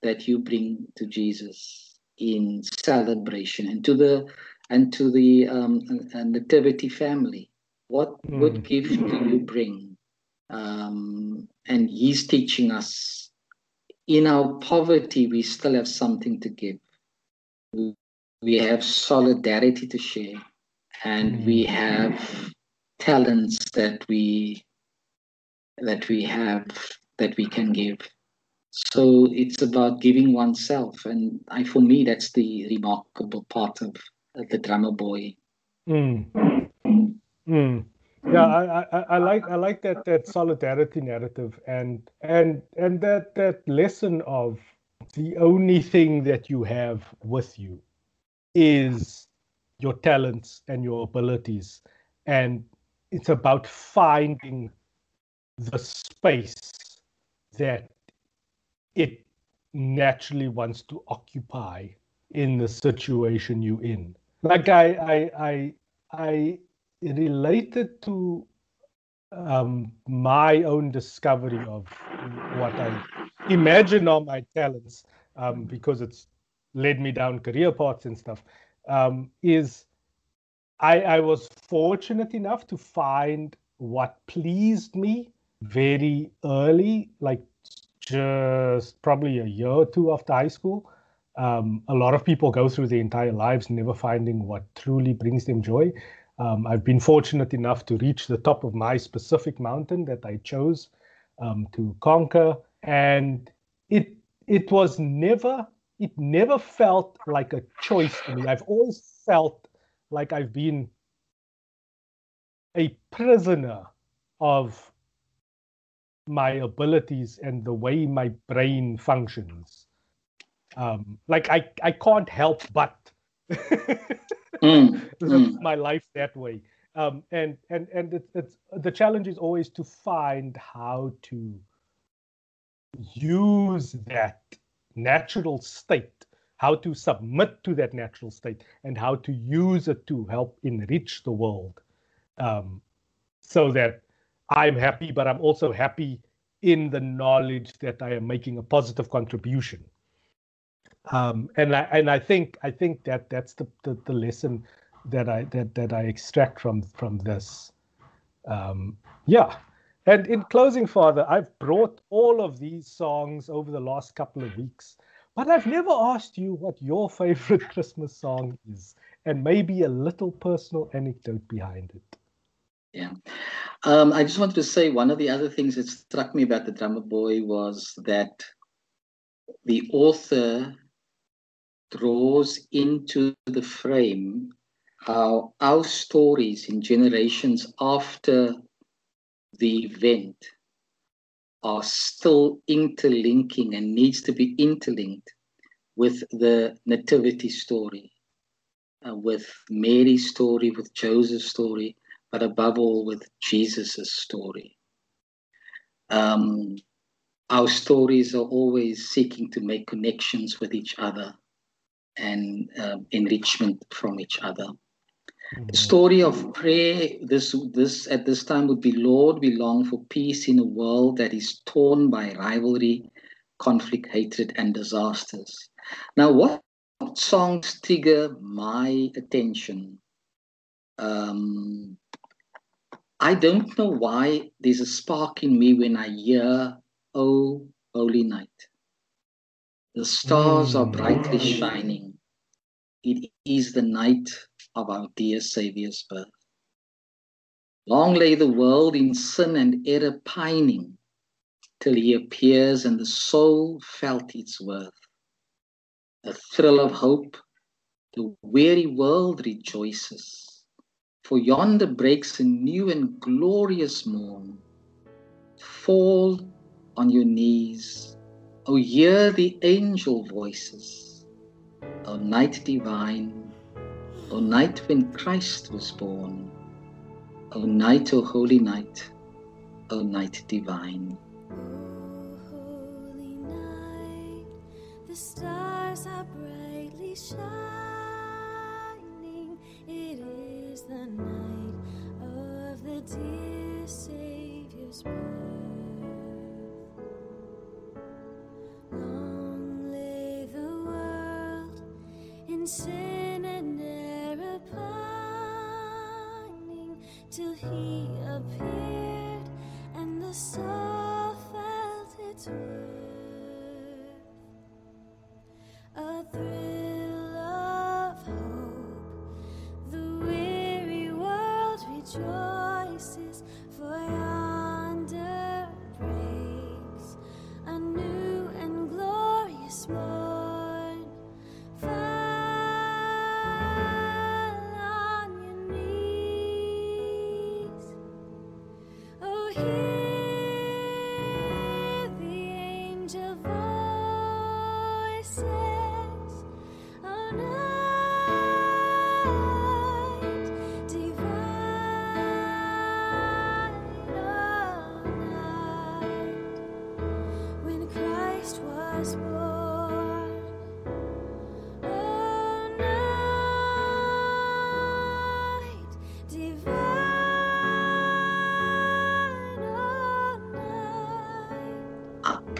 that you bring to Jesus in celebration and to the and to the um, nativity family? What what Mm. gift do you bring? Um, and he's teaching us in our poverty, we still have something to give. We- We have solidarity to share, and we have talents that we that we have that we can give. So it's about giving oneself, and I, for me, that's the remarkable part of the drummer boy. Mm. Mm. Yeah, I, I, I like I like that that solidarity narrative and and and that that lesson of the only thing that you have with you is your talents and your abilities and it's about finding the space that it naturally wants to occupy in the situation you're in. Like i i i i related to um, my own discovery of what I imagine are my talents, um, because it's led me down career paths and stuff, um, is I, I was fortunate enough to find what pleased me very early, like just probably a year or two after high school. Um, a lot of people go through their entire lives never finding what truly brings them joy. Um, I've been fortunate enough to reach the top of my specific mountain that I chose um, to conquer, and it it was never it never felt like a choice to me. I've always felt like I've been a prisoner of my abilities and the way my brain functions. Um, like I I can't help but Mm, live mm. my life that way. Um, and and and it's, it's the challenge is always to find how to use that natural state, how to submit to that natural state, and how to use it to help enrich the world, um, so that I'm happy, but I'm also happy in the knowledge that I am making a positive contribution. Um, and I and I think I think that that's the, the, the lesson that I that that I extract from from this. Um, yeah, and in closing, Father, I've brought all of these songs over the last couple of weeks, but I've never asked you what your favorite Christmas song is, and maybe a little personal anecdote behind it. Yeah. Um, I just wanted to say one of the other things that struck me about the drummer boy was that the author draws into the frame how our stories in generations after the event are still interlinking and needs to be interlinked with the nativity story uh, with mary's story with joseph's story but above all with jesus' story um, our stories are always seeking to make connections with each other and um, enrichment from each other. The story of prayer this this at this time would be Lord, we long for peace in a world that is torn by rivalry, conflict, hatred, and disasters. Now, what songs trigger my attention? Um, I don't know why there's a spark in me when I hear "Oh Holy Night." The stars are brightly shining. It is the night of our dear Saviour's birth. Long lay the world in sin and error pining, till he appears and the soul felt its worth. A thrill of hope, the weary world rejoices, for yonder breaks a new and glorious morn. Fall on your knees, O hear the angel voices, O night divine, O night when Christ was born, O night, O holy night, O night divine. Holy night, the stars are brightly shining. It is the night of the dear Savior's birth. Long lay the world in sin felt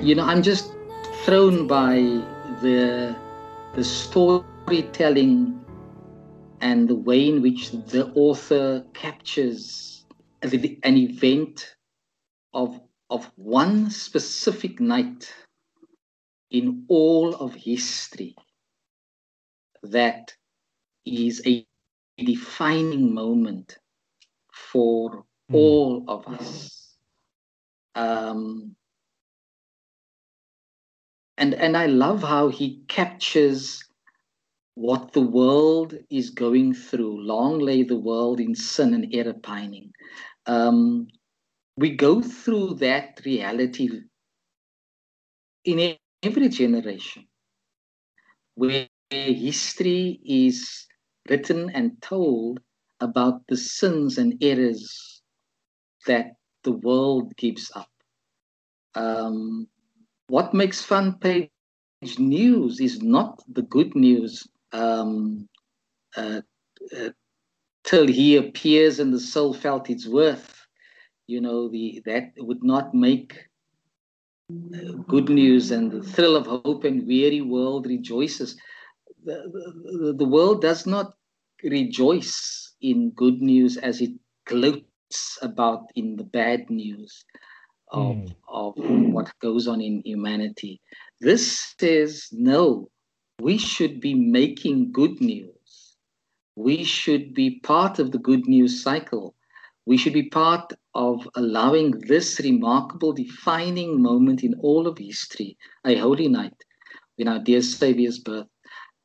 you know, I'm just thrown by the the storytelling and the way in which the author captures an event of of one specific night in all of history that is a defining moment for Mm. all of us. Um, and and I love how he captures what the world is going through. Long lay the world in sin and error pining. Um, we go through that reality in every generation, where history is written and told about the sins and errors that the world gives up. Um, what makes front page news is not the good news um, uh, uh, till he appears and the soul felt its worth. You know, the that would not make uh, good news and the thrill of hope and weary world rejoices. The, the, the world does not rejoice in good news as it gloats about in the bad news of, Mm. of what goes on in humanity. This says, no, we should be making good news. We should be part of the good news cycle. We should be part of allowing this remarkable defining moment in all of history, a holy night, in our dear Savior's birth,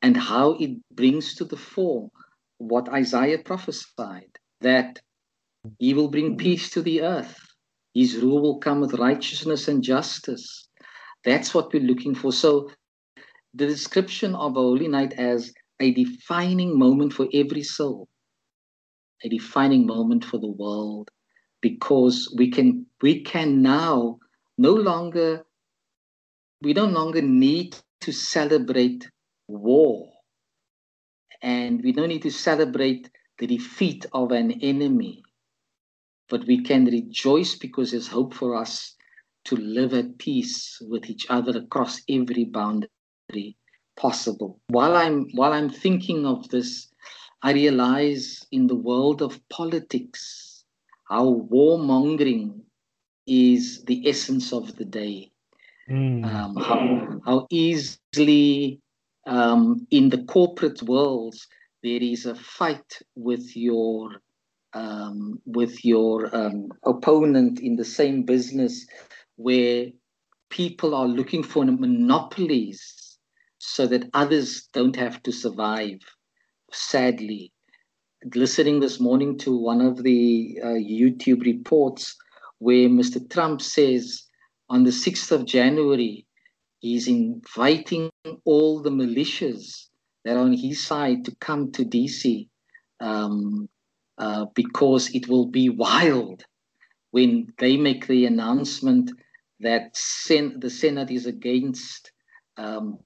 and how it brings to the fore what Isaiah prophesied that he will bring peace to the earth. His rule will come with righteousness and justice. That's what we're looking for. So, the description of a holy night as a defining moment for every soul, a defining moment for the world, because we can we can now no longer we no longer need to celebrate war, and we don't need to celebrate the defeat of an enemy but we can rejoice because there's hope for us to live at peace with each other across every boundary possible. While I'm while I'm thinking of this, I realize in the world of politics how warmongering is the essence of the day. Mm. Um, how, how easily um, in the corporate worlds there is a fight with your um, with your um, opponent in the same business where people are looking for monopolies so that others don't have to survive. Sadly, listening this morning to one of the uh, YouTube reports where Mr. Trump says on the 6th of January, he's inviting all the militias that are on his side to come to DC. Um, uh, because it will be wild when they make the announcement that sen- the Senate is against um,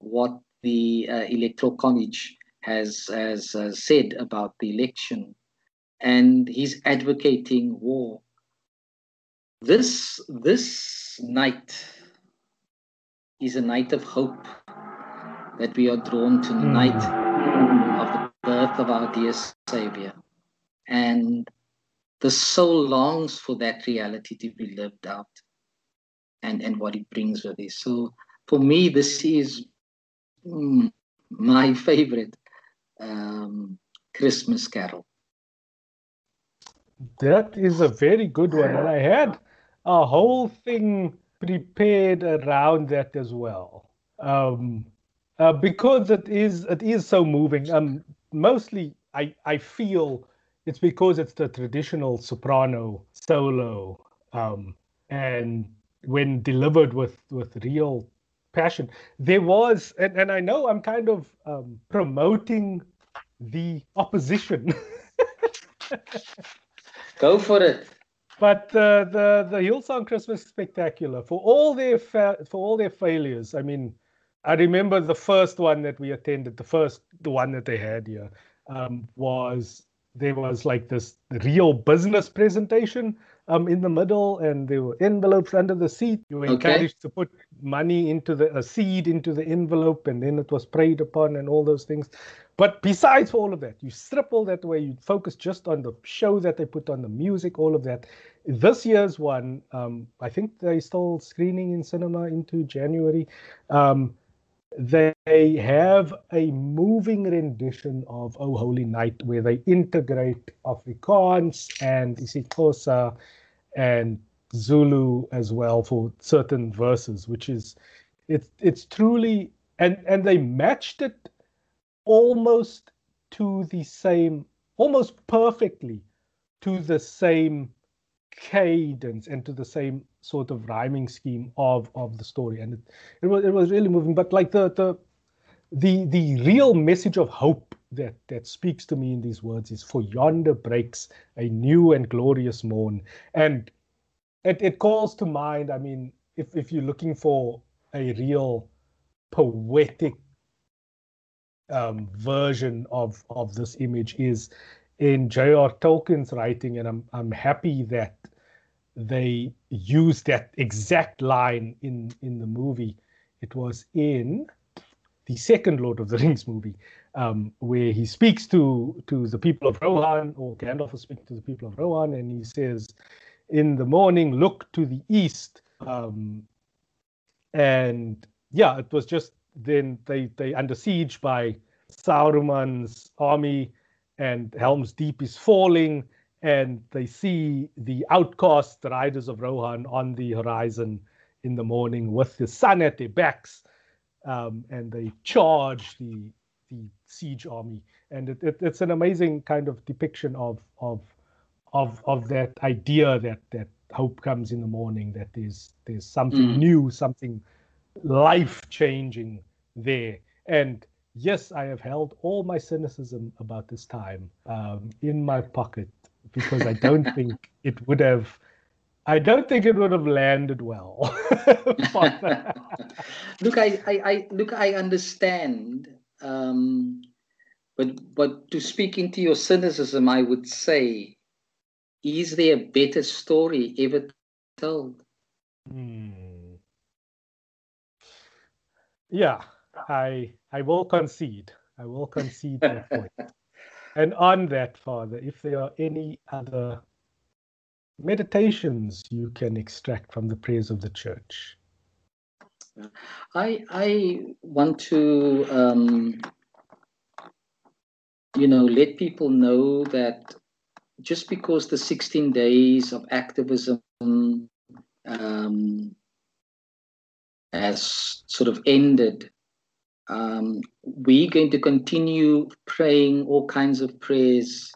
what the uh, Electoral College has, has uh, said about the election. And he's advocating war. This, this night is a night of hope that we are drawn to the Mm. night of the birth of our dear Savior and the soul longs for that reality to be lived out and and what it brings with it so for me this is mm, my favorite um, christmas carol That is a very good one. And I had a whole thing prepared around that as well. Um, uh, because it is it is so moving. Um, mostly I, I feel it's because it's the traditional soprano solo. Um, and when delivered with, with real passion, there was and, and I know I'm kind of um, promoting the opposition. go for it But uh, the the Hillsong Christmas Spectacular, for all their fa- for all their failures, I mean, I remember the first one that we attended, the first the one that they had here, um, was there was like this real business presentation um, in the middle, and there were envelopes under the seat. You were Okay. encouraged to put money into the a seed into the envelope, and then it was prayed upon, and all those things. But besides all of that, you strip all that away. You focus just on the show that they put on, the music, all of that. This year's one, um, I think they still screening in cinema into January. Um, they have a moving rendition of Oh Holy Night where they integrate Afrikaans and isiXhosa and Zulu as well for certain verses, which is it's it's truly and and they matched it almost to the same almost perfectly to the same cadence and to the same sort of rhyming scheme of of the story. And it, it was it was really moving. But like the the the the real message of hope that that speaks to me in these words is for yonder breaks a new and glorious morn. And it, it calls to mind i mean if if you're looking for a real poetic um, version of of this image is in J.R. Tolkien's writing, and I'm I'm happy that they used that exact line in in the movie. It was in the second Lord of the Rings movie, um, where he speaks to to the people of Rohan, or Gandalf is speaking to the people of Rohan, and he says, "In the morning, look to the east." Um, and yeah, it was just then they they under siege by Sauron's army, and Helm's Deep is falling, and they see the outcast riders of Rohan on the horizon in the morning with the sun at their backs, um, and they charge the the siege army, and it, it, it's an amazing kind of depiction of of of of that idea that that hope comes in the morning, that there's there's something Mm. new, something life changing there, and yes, I have held all my cynicism about this time um, in my pocket because I don't think it would have. I don't think it would have landed well. Look, I, I, I look, I understand. Um, but but to speak into your cynicism, I would say, is there a better story ever told? Hmm. Yeah, I I will concede. I will concede that point. And on that, Father, if there are any other meditations you can extract from the prayers of the church. I I want to um, you know let people know that just because the 16 days of activism um, has sort of ended, um, we're going to continue praying all kinds of prayers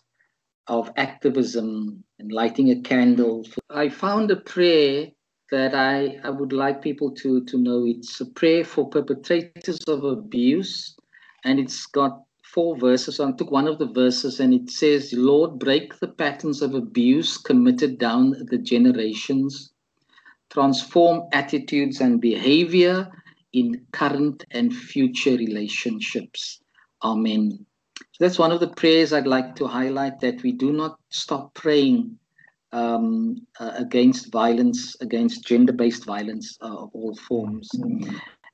of activism and lighting a candle. I found a prayer that I, I would like people to, to know. It's a prayer for perpetrators of abuse, and it's got four verses. I took one of the verses, and it says, Lord, break the patterns of abuse committed down the generations, transform attitudes and behavior in current and future relationships. Amen. So that's one of the prayers I'd like to highlight that we do not stop praying um, uh, against violence, against gender based violence uh, of all forms.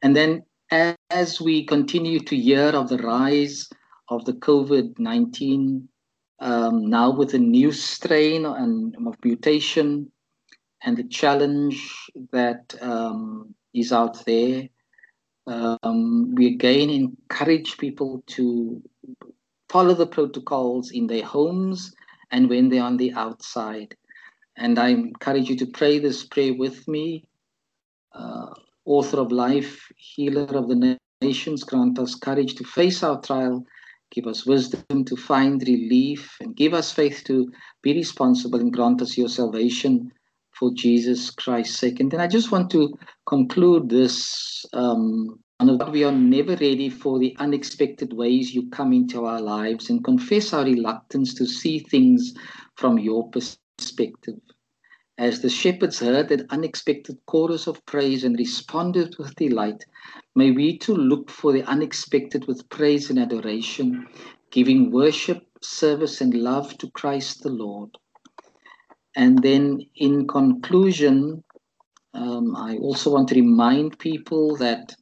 And then a- as we continue to hear of the rise of the COVID 19, um, now with a new strain and of mutation and the challenge that um, is out there, um, we again encourage people to follow the protocols in their homes and when they're on the outside. And I encourage you to pray this prayer with me. Uh, author of life, healer of the nations, grant us courage to face our trial, give us wisdom to find relief, and give us faith to be responsible and grant us your salvation for Jesus Christ's sake. And then I just want to conclude this. Um, we are never ready for the unexpected ways you come into our lives and confess our reluctance to see things from your perspective. As the shepherds heard that unexpected chorus of praise and responded with delight, may we too look for the unexpected with praise and adoration, giving worship, service, and love to Christ the Lord. And then, in conclusion, um, I also want to remind people that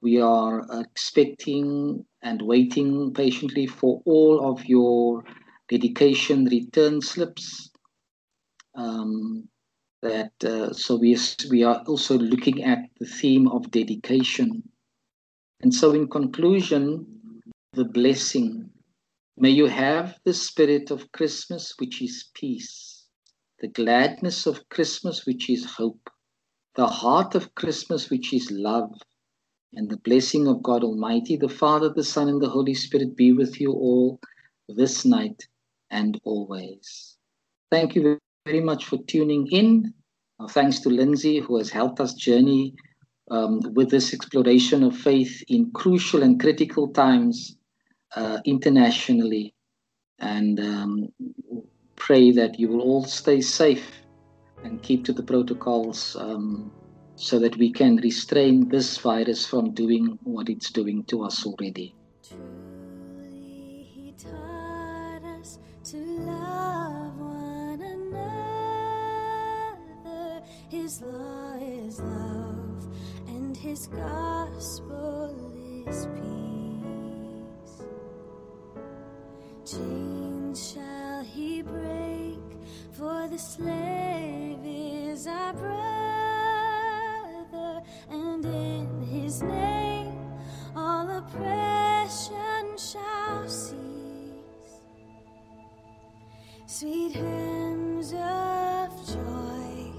we are expecting and waiting patiently for all of your dedication return slips. Um, that uh, so we we are also looking at the theme of dedication, and so in conclusion, the blessing. May you have the spirit of Christmas, which is peace, the gladness of Christmas, which is hope, the heart of Christmas, which is love, and the blessing of God Almighty, the Father, the Son, and the Holy Spirit be with you all this night and always. Thank you very much for tuning in. Our thanks to Lindsay, who has helped us journey um, with this exploration of faith in crucial and critical times uh, internationally. And um, pray that you will all stay safe and keep to the protocols um, so that we can restrain this virus from doing what it's doing to us already. Truly, he taught us to love one another. His law is love, and his gospel is peace. Chains Break for the slave is our brother, and in his name all oppression shall cease. Sweet hymns of joy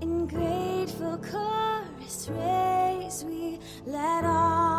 in grateful chorus raise, we let all.